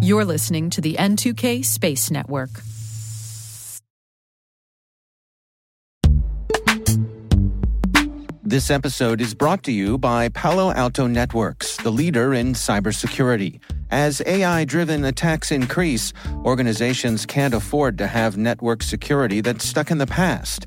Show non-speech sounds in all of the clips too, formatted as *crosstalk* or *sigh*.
You're listening to the N2K Space Network. This episode is brought to you by Palo Alto Networks, the leader in cybersecurity. As AI driven attacks increase, organizations can't afford to have network security that's stuck in the past.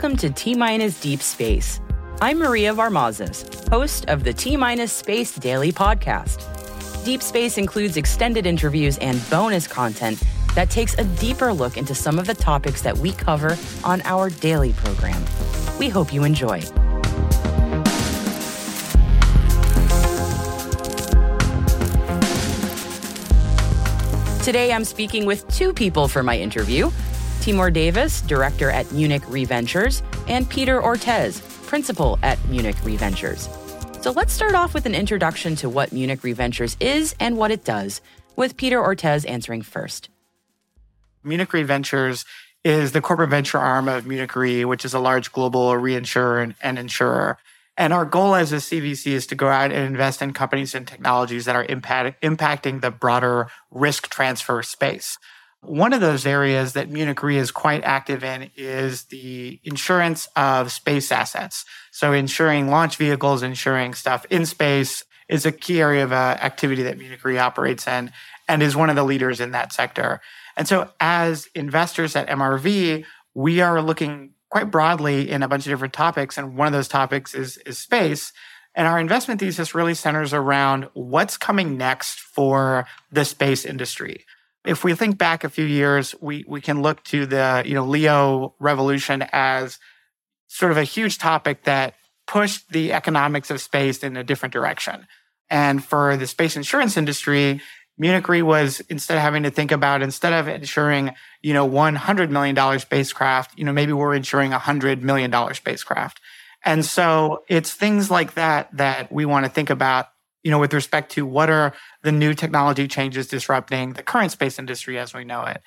Welcome to T Minus Deep Space. I'm Maria Varmazes, host of the T Minus Space Daily podcast. Deep Space includes extended interviews and bonus content that takes a deeper look into some of the topics that we cover on our daily program. We hope you enjoy. Today, I'm speaking with two people for my interview Timur Davis, director at Munich Re Ventures, and Peter Ortez, principal at Munich Re Ventures. So let's start off with an introduction to what Munich Re Ventures is and what it does, with Peter Ortez answering first. Munich Reventures is the corporate venture arm of Munich Re, which is a large global reinsurer and insurer. And our goal as a CVC is to go out and invest in companies and technologies that are impact, impacting the broader risk transfer space. One of those areas that Munich Re is quite active in is the insurance of space assets. So insuring launch vehicles, insuring stuff in space is a key area of uh, activity that Munich Re operates in and is one of the leaders in that sector. And so as investors at MRV, we are looking quite broadly in a bunch of different topics. And one of those topics is, is space. And our investment thesis really centers around what's coming next for the space industry if we think back a few years, we, we can look to the, you know, LEO revolution as sort of a huge topic that pushed the economics of space in a different direction. And for the space insurance industry, Munich Re was instead of having to think about instead of insuring, you know, one hundred million dollar spacecraft, you know, maybe we're insuring a hundred million dollar spacecraft. And so it's things like that that we want to think about you know, with respect to what are the new technology changes disrupting the current space industry as we know it.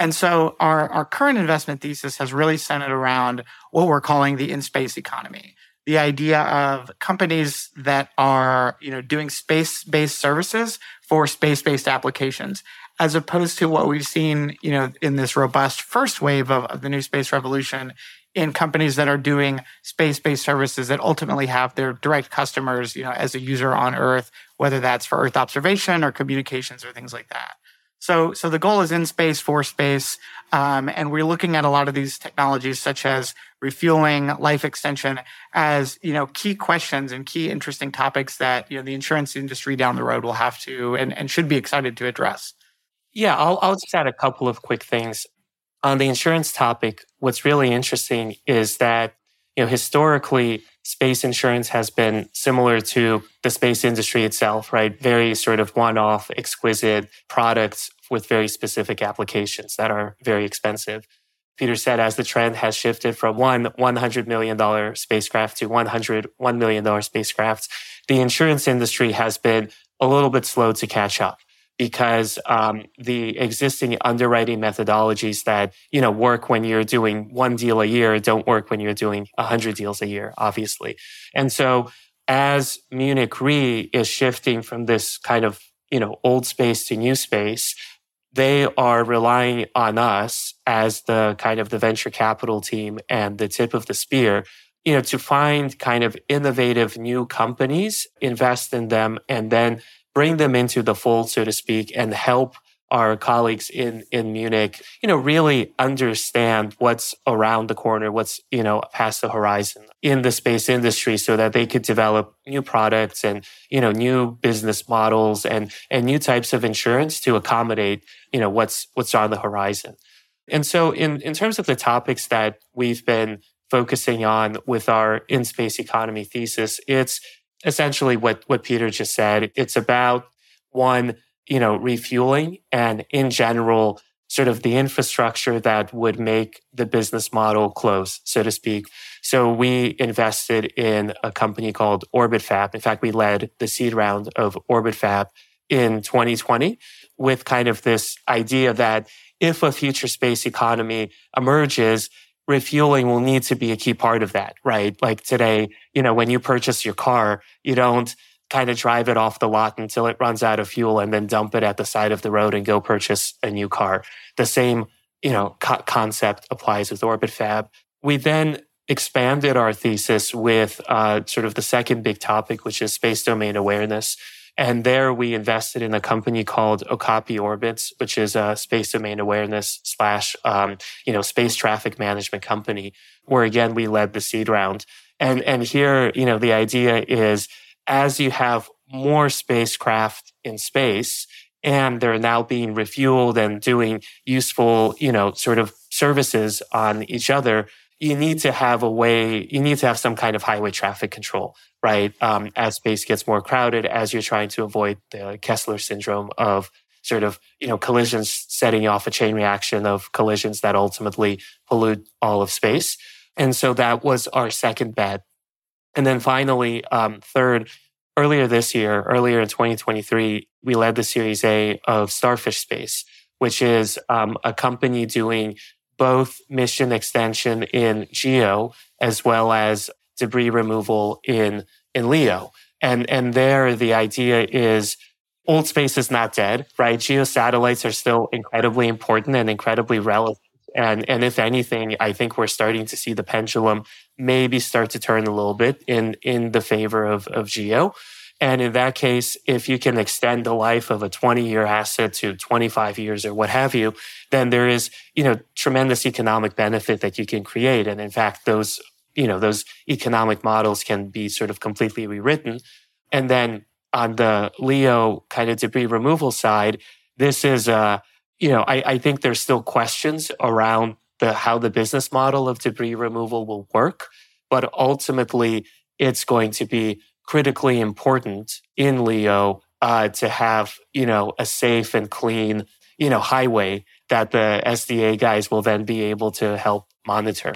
And so our, our current investment thesis has really centered around what we're calling the in-space economy. The idea of companies that are, you know, doing space-based services for space-based applications, as opposed to what we've seen, you know, in this robust first wave of, of the new space revolution in companies that are doing space-based services that ultimately have their direct customers, you know, as a user on Earth, whether that's for Earth observation or communications or things like that. So, so the goal is in space for space, um, and we're looking at a lot of these technologies, such as refueling, life extension, as you know, key questions and key interesting topics that you know the insurance industry down the road will have to and, and should be excited to address. Yeah, I'll, I'll just add a couple of quick things on the insurance topic, what's really interesting is that, you know, historically, space insurance has been similar to the space industry itself, right? Very sort of one off, exquisite products with very specific applications that are very expensive. Peter said, as the trend has shifted from one $100 million spacecraft to $101 million spacecrafts, the insurance industry has been a little bit slow to catch up because um, the existing underwriting methodologies that you know work when you're doing one deal a year don't work when you're doing 100 deals a year obviously. And so as munich re is shifting from this kind of you know old space to new space they are relying on us as the kind of the venture capital team and the tip of the spear you know to find kind of innovative new companies invest in them and then bring them into the fold, so to speak, and help our colleagues in, in Munich, you know, really understand what's around the corner, what's, you know, past the horizon in the space industry so that they could develop new products and, you know, new business models and, and new types of insurance to accommodate, you know, what's, what's on the horizon. And so in, in terms of the topics that we've been focusing on with our in space economy thesis, it's essentially what, what Peter just said. It's about one, you know, refueling and in general, sort of the infrastructure that would make the business model close, so to speak. So we invested in a company called OrbitFab. In fact, we led the seed round of OrbitFab in 2020 with kind of this idea that if a future space economy emerges, refueling will need to be a key part of that, right? Like today, you know, when you purchase your car, you don't kind of drive it off the lot until it runs out of fuel and then dump it at the side of the road and go purchase a new car. The same, you know, co- concept applies with OrbitFab. We then expanded our thesis with uh, sort of the second big topic, which is space domain awareness. And there we invested in a company called Okapi Orbits, which is a space domain awareness slash, um, you know, space traffic management company, where again, we led the seed round. And, and here, you know, the idea is as you have more spacecraft in space and they're now being refueled and doing useful, you know, sort of services on each other, you need to have a way, you need to have some kind of highway traffic control, right? Um, as space gets more crowded, as you're trying to avoid the Kessler syndrome of sort of, you know, collisions setting off a chain reaction of collisions that ultimately pollute all of space. And so that was our second bet. And then finally, um, third, earlier this year, earlier in 2023, we led the Series A of Starfish Space, which is um, a company doing both mission extension in GEO as well as debris removal in, in LEO. And, and there, the idea is old space is not dead, right? GEO satellites are still incredibly important and incredibly relevant. And, and if anything, I think we're starting to see the pendulum maybe start to turn a little bit in, in the favor of, of GEO. And in that case, if you can extend the life of a 20 year asset to 25 years or what have you, then there is, you know, tremendous economic benefit that you can create. And in fact, those, you know, those economic models can be sort of completely rewritten. And then on the LEO kind of debris removal side, this is, uh, you know, I, I think there's still questions around the how the business model of debris removal will work, but ultimately it's going to be critically important in LEO uh, to have you know a safe and clean you know highway that the SDA guys will then be able to help monitor.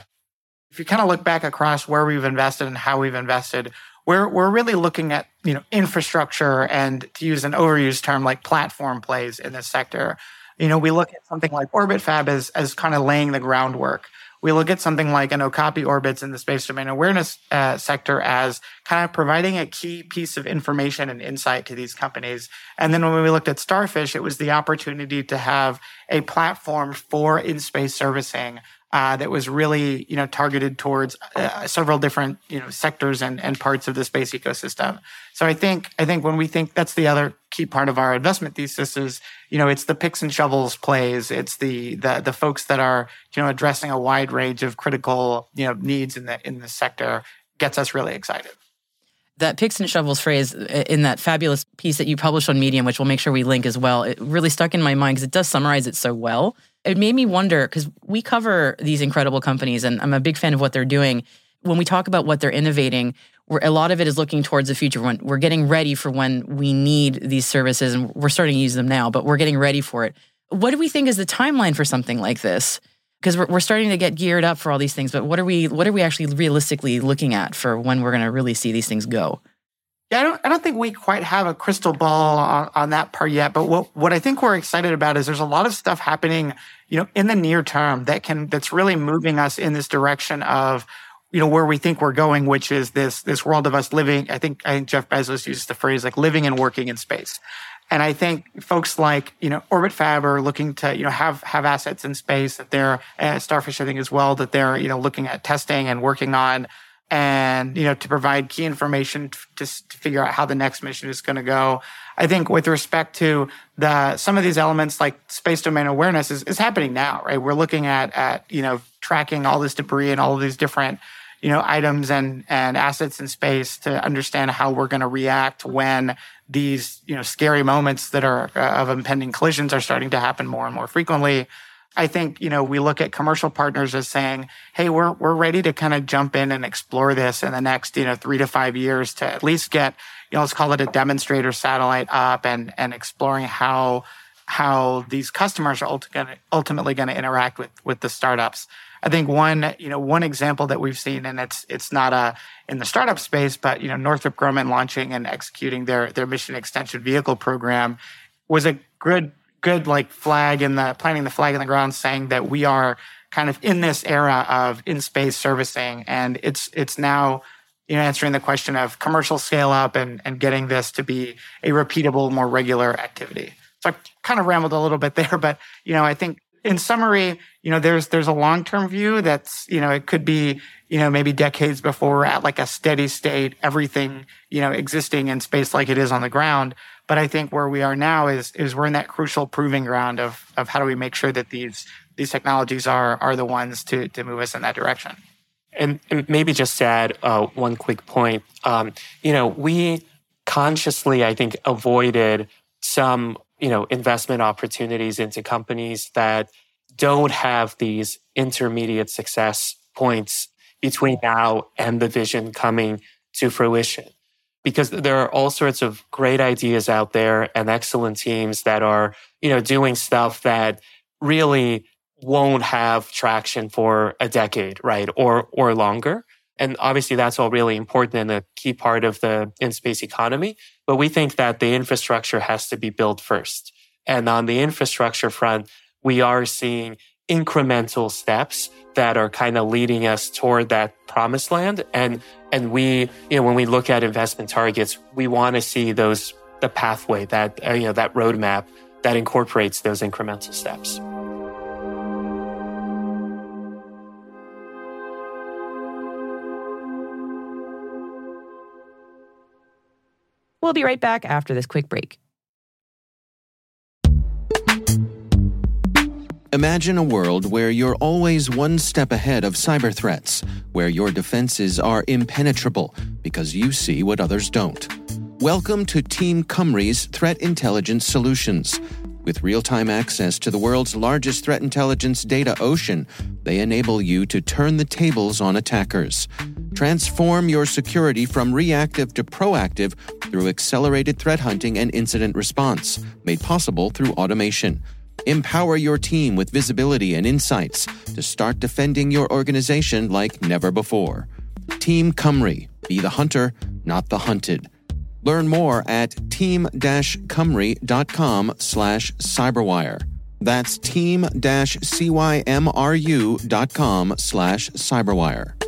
If you kind of look back across where we've invested and how we've invested, we're we're really looking at you know infrastructure and to use an overused term like platform plays in this sector. You know, we look at something like OrbitFab as as kind of laying the groundwork we look at something like an Okapi orbits in the space domain awareness uh, sector as kind of providing a key piece of information and insight to these companies. And then when we looked at Starfish, it was the opportunity to have a platform for in space servicing uh, that was really you know targeted towards uh, several different you know sectors and, and parts of the space ecosystem. So I think I think when we think that's the other key part of our investment thesis is you know it's the picks and shovels plays. It's the the the folks that are you know addressing a wide range of critical you know needs in the in the sector gets us really excited that picks and shovels phrase uh, in that fabulous piece that you published on Medium, which we'll make sure we link as well, it really stuck in my mind because it does summarize it so well. It made me wonder because we cover these incredible companies and I'm a big fan of what they're doing. When we talk about what they're innovating, a lot of it is looking towards the future. When we're getting ready for when we need these services, and we're starting to use them now, but we're getting ready for it. What do we think is the timeline for something like this? Because we're, we're starting to get geared up for all these things, but what are we what are we actually realistically looking at for when we're going to really see these things go? Yeah, I don't, I don't think we quite have a crystal ball on, on that part yet. But what, what I think we're excited about is there's a lot of stuff happening, you know, in the near term that can, that's really moving us in this direction of, you know, where we think we're going, which is this, this world of us living. I think, I think Jeff Bezos uses the phrase like living and working in space. And I think folks like, you know, Orbit Fab are looking to, you know, have, have assets in space that they're, uh, Starfish, I think as well, that they're, you know, looking at testing and working on and you know to provide key information to, to figure out how the next mission is going to go i think with respect to the some of these elements like space domain awareness is, is happening now right we're looking at at you know tracking all this debris and all of these different you know items and and assets in space to understand how we're going to react when these you know scary moments that are uh, of impending collisions are starting to happen more and more frequently I think, you know, we look at commercial partners as saying, hey, we're, we're ready to kind of jump in and explore this in the next, you know, three to five years to at least get, you know, let's call it a demonstrator satellite up and, and exploring how, how these customers are ultimately going to interact with, with the startups. I think one, you know, one example that we've seen, and it's it's not a in the startup space, but you know, Northrop Grumman launching and executing their their mission extension vehicle program was a good good like flag in the planting the flag in the ground saying that we are kind of in this era of in space servicing. And it's it's now you know answering the question of commercial scale up and and getting this to be a repeatable more regular activity. So i kind of rambled a little bit *laughs* there but you know i think in summary you know there's there's a long-term view that's you know it could be you know maybe decades before we're at like a steady state everything you know existing in space like it is on the ground but I think where we are now is is we're in that crucial proving ground of of how do we make sure that these these technologies are are the ones to to move us in that direction. And, and maybe just add uh, one quick point, um, you know, we consciously, I think, avoided some you know investment opportunities into companies that don't have these intermediate success points between now and the vision coming to fruition because there are all sorts of great ideas out there and excellent teams that are, you know, doing stuff that really won't have traction for a decade, right? Or or longer. And obviously that's all really important and a key part of the in-space economy. But we think that the infrastructure has to be built first. And on the infrastructure front, we are seeing incremental steps that are kind of leading us toward that promised land. And, and we, you know, when we look at investment targets, we want to see those, the pathway that, uh, you know, that roadmap that incorporates those incremental steps. We'll be right back after this quick break. Imagine a world where you're always one step ahead of cyber threats, where your defenses are impenetrable because you see what others don't. Welcome to Team Cymru's Threat Intelligence Solutions. With real time access to the world's largest threat intelligence data ocean, they enable you to turn the tables on attackers. Transform your security from reactive to proactive through accelerated threat hunting and incident response, made possible through automation. Empower your team with visibility and insights to start defending your organization like never before. Team Cymru. Be the hunter, not the hunted. Learn more at team-cymru.com slash cyberwire. That's team-cymru.com slash cyberwire.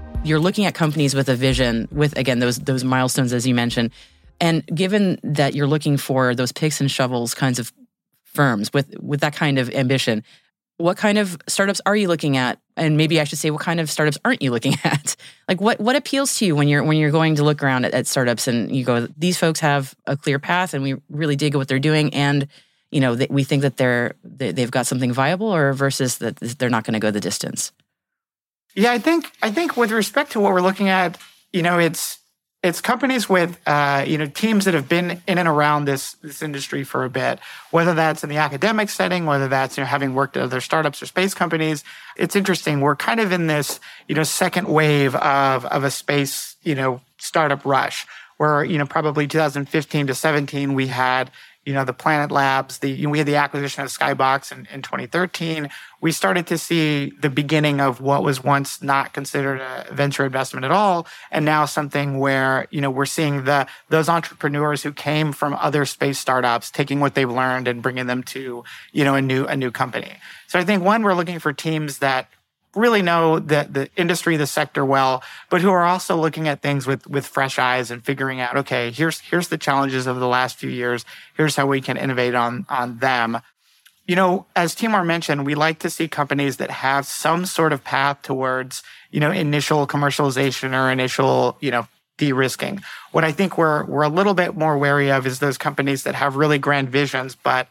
you're looking at companies with a vision, with again those those milestones as you mentioned, and given that you're looking for those picks and shovels kinds of firms with with that kind of ambition, what kind of startups are you looking at? And maybe I should say, what kind of startups aren't you looking *laughs* at? like what what appeals to you when you're when you're going to look around at, at startups and you go, these folks have a clear path, and we really dig what they're doing, and you know they, we think that they're they've got something viable, or versus that they're not going to go the distance. Yeah, I think I think with respect to what we're looking at, you know, it's it's companies with uh, you know teams that have been in and around this this industry for a bit, whether that's in the academic setting, whether that's you know having worked at other startups or space companies. It's interesting. We're kind of in this you know second wave of of a space you know startup rush, where you know probably 2015 to 17 we had you know, the Planet Labs, the you know, we had the acquisition of Skybox in, in 2013. We started to see the beginning of what was once not considered a venture investment at all, and now something where you know we're seeing the those entrepreneurs who came from other space startups taking what they've learned and bringing them to you know a new a new company. So I think one, we're looking for teams that really know the, the industry, the sector well, but who are also looking at things with, with fresh eyes and figuring out, okay, here's, here's the challenges of the last few years. Here's how we can innovate on, on them. You know, as Timur mentioned, we like to see companies that have some sort of path towards, you know, initial commercialization or initial, you know, de-risking. What I think we're we're a little bit more wary of is those companies that have really grand visions, but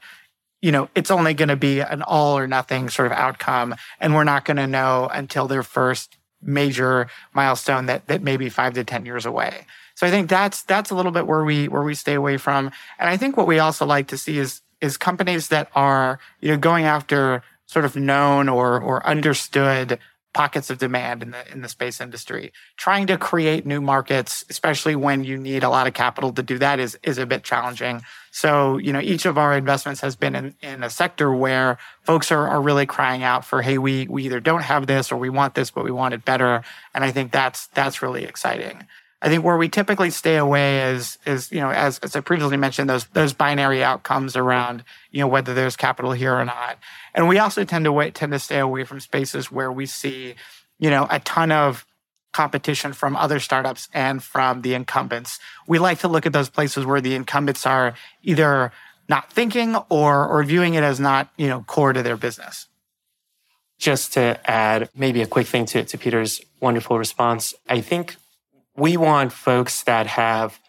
you know, it's only going to be an all or nothing sort of outcome. And we're not going to know until their first major milestone that, that may be five to 10 years away. So I think that's, that's a little bit where we, where we stay away from. And I think what we also like to see is, is companies that are, you know, going after sort of known or, or understood pockets of demand in the in the space industry. Trying to create new markets, especially when you need a lot of capital to do that, is is a bit challenging. So, you know, each of our investments has been in, in a sector where folks are, are really crying out for, hey, we we either don't have this or we want this, but we want it better. And I think that's that's really exciting. I think where we typically stay away is is you know as, as I previously mentioned those those binary outcomes around you know whether there's capital here or not, and we also tend to wait, tend to stay away from spaces where we see you know a ton of competition from other startups and from the incumbents. We like to look at those places where the incumbents are either not thinking or or viewing it as not you know core to their business. Just to add maybe a quick thing to, to Peter's wonderful response, I think we want folks that have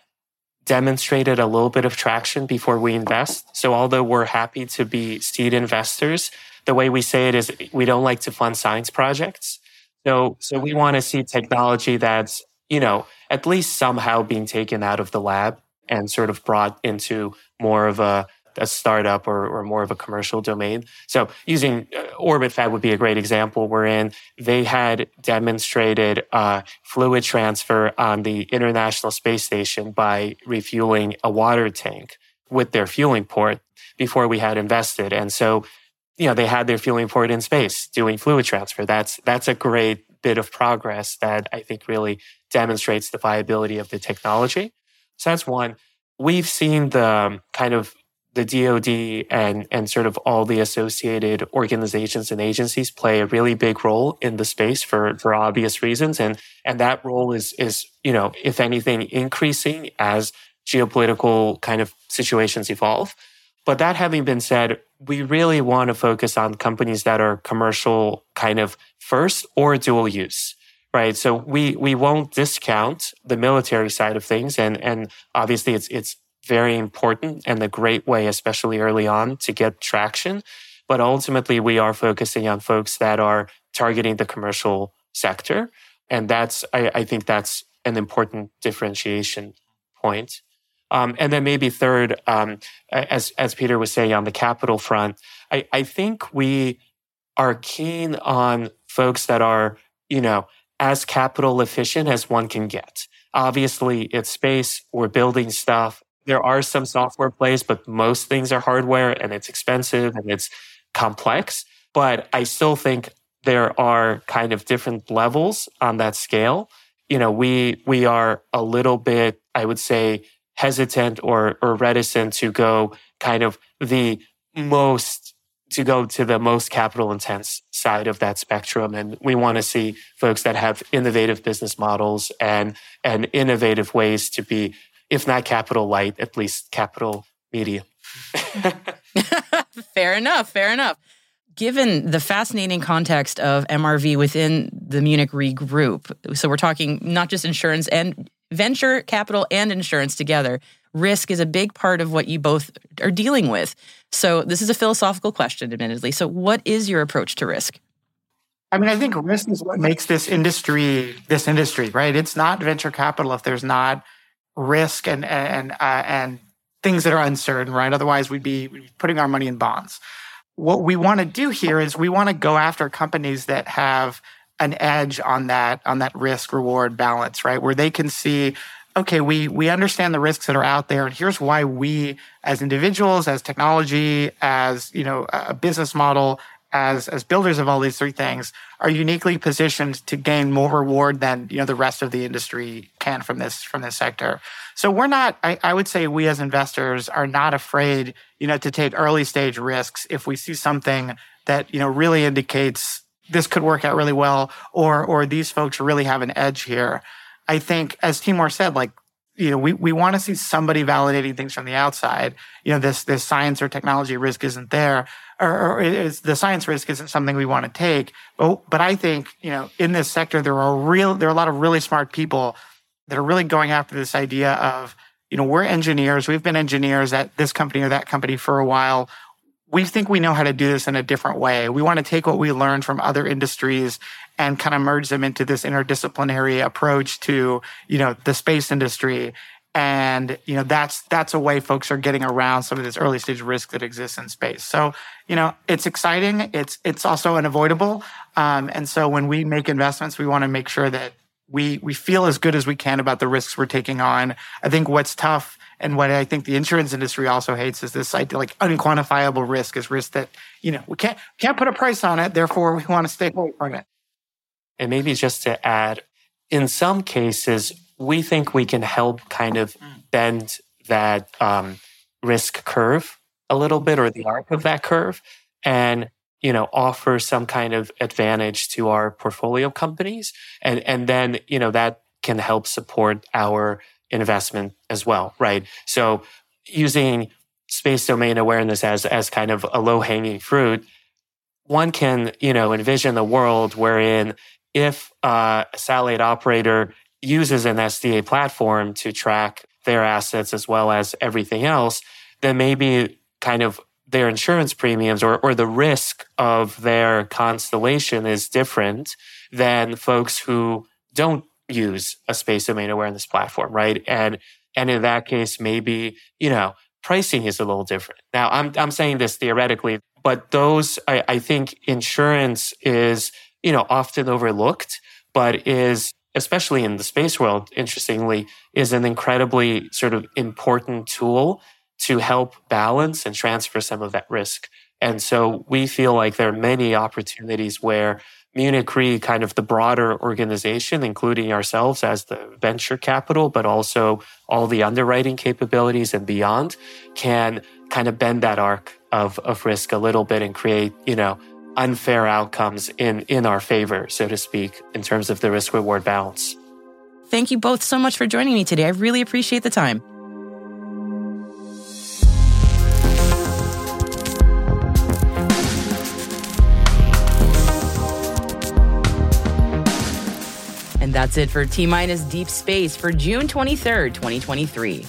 demonstrated a little bit of traction before we invest. So although we're happy to be seed investors, the way we say it is we don't like to fund science projects. So, so we want to see technology that's, you know, at least somehow being taken out of the lab and sort of brought into more of a a startup or, or more of a commercial domain. So using uh, OrbitFab would be a great example wherein they had demonstrated uh, fluid transfer on the International Space Station by refueling a water tank with their fueling port before we had invested. And so, you know, they had their fueling port in space doing fluid transfer. That's, that's a great bit of progress that I think really demonstrates the viability of the technology. So that's one. We've seen the um, kind of the DoD and and sort of all the associated organizations and agencies play a really big role in the space for for obvious reasons, and and that role is is you know if anything increasing as geopolitical kind of situations evolve. But that having been said, we really want to focus on companies that are commercial kind of first or dual use right? So we we won't discount the military side of things, and and obviously it's it's very important and a great way, especially early on, to get traction. But ultimately, we are focusing on folks that are targeting the commercial sector. And that's, I, I think that's an important differentiation point. Um, and then maybe third, um, as, as Peter was saying on the capital front, I, I think we are keen on folks that are, you know, as capital efficient as one can get. Obviously, it's space. We're building stuff there are some software plays, but most things are hardware and it's expensive and it's complex. But I still think there are kind of different levels on that scale. You know, we we are a little bit, I would say, hesitant or or reticent to go kind of the most to go to the most capital intense side of that spectrum and we want to see folks that have innovative business models and and innovative ways to be if not capital light, at least capital medium. *laughs* fair enough. Fair enough. Given the fascinating context of MRV within the Munich Re group, so we're talking not just insurance and venture capital and insurance together. Risk is a big part of what you both are dealing with. So, this is a philosophical question, admittedly. So, what is your approach to risk? I mean, I think risk is what makes this industry this industry, right? It's not venture capital if there's not risk and and uh, and things that are uncertain, right? Otherwise, we'd be putting our money in bonds. What we want to do here is we want to go after companies that have an edge on that on that risk reward balance, right? Where they can see okay, we we understand the risks that are out there, and here's why we, as individuals, as technology, as you know, a business model, as as builders of all these three things, are uniquely positioned to gain more reward than you know the rest of the industry can from this from this sector. So we're not. I, I would say we as investors are not afraid, you know, to take early stage risks if we see something that you know really indicates this could work out really well, or or these folks really have an edge here. I think, as Timur said, like you know, we, we want to see somebody validating things from the outside. You know, this this science or technology risk isn't there, or, or is, the science risk isn't something we want to take. But but I think you know, in this sector, there are real there are a lot of really smart people that are really going after this idea of you know, we're engineers. We've been engineers at this company or that company for a while we think we know how to do this in a different way. We want to take what we learned from other industries and kind of merge them into this interdisciplinary approach to, you know, the space industry. And, you know, that's that's a way folks are getting around some of this early stage risk that exists in space. So, you know, it's exciting. It's it's also unavoidable. Um, and so when we make investments, we want to make sure that we we feel as good as we can about the risks we're taking on. I think what's tough and what I think the insurance industry also hates is this idea like unquantifiable risk is risk that, you know, we can't can't put a price on it, therefore we want to stay away from it. And maybe just to add, in some cases, we think we can help kind of mm. bend that um, risk curve a little bit or the arc of that curve and you know offer some kind of advantage to our portfolio companies and and then you know that can help support our investment as well, right? So using space domain awareness as, as kind of a low hanging fruit, one can, you know, envision a world wherein if a satellite operator uses an SDA platform to track their assets as well as everything else, then maybe kind of their insurance premiums or, or the risk of their constellation is different than folks who don't use a space domain awareness platform, right? And and in that case, maybe you know pricing is a little different. Now, I'm I'm saying this theoretically, but those I, I think insurance is you know often overlooked, but is especially in the space world, interestingly, is an incredibly sort of important tool to help balance and transfer some of that risk. And so we feel like there are many opportunities where Munich Re, kind of the broader organization, including ourselves as the venture capital, but also all the underwriting capabilities and beyond, can kind of bend that arc of, of risk a little bit and create, you know, unfair outcomes in, in our favor, so to speak, in terms of the risk reward balance. Thank you both so much for joining me today. I really appreciate the time. And that's it for T Minus Deep Space for June 23rd, 2023.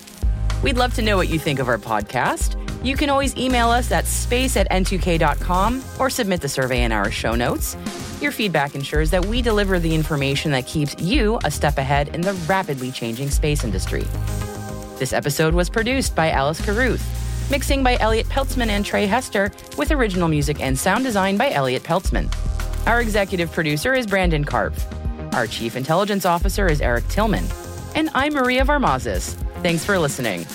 We'd love to know what you think of our podcast. You can always email us at space at n2k.com or submit the survey in our show notes. Your feedback ensures that we deliver the information that keeps you a step ahead in the rapidly changing space industry. This episode was produced by Alice Carruth, mixing by Elliot Peltzman and Trey Hester, with original music and sound design by Elliot Peltzman. Our executive producer is Brandon Karpf. Our Chief Intelligence Officer is Eric Tillman. And I'm Maria Varmazes. Thanks for listening.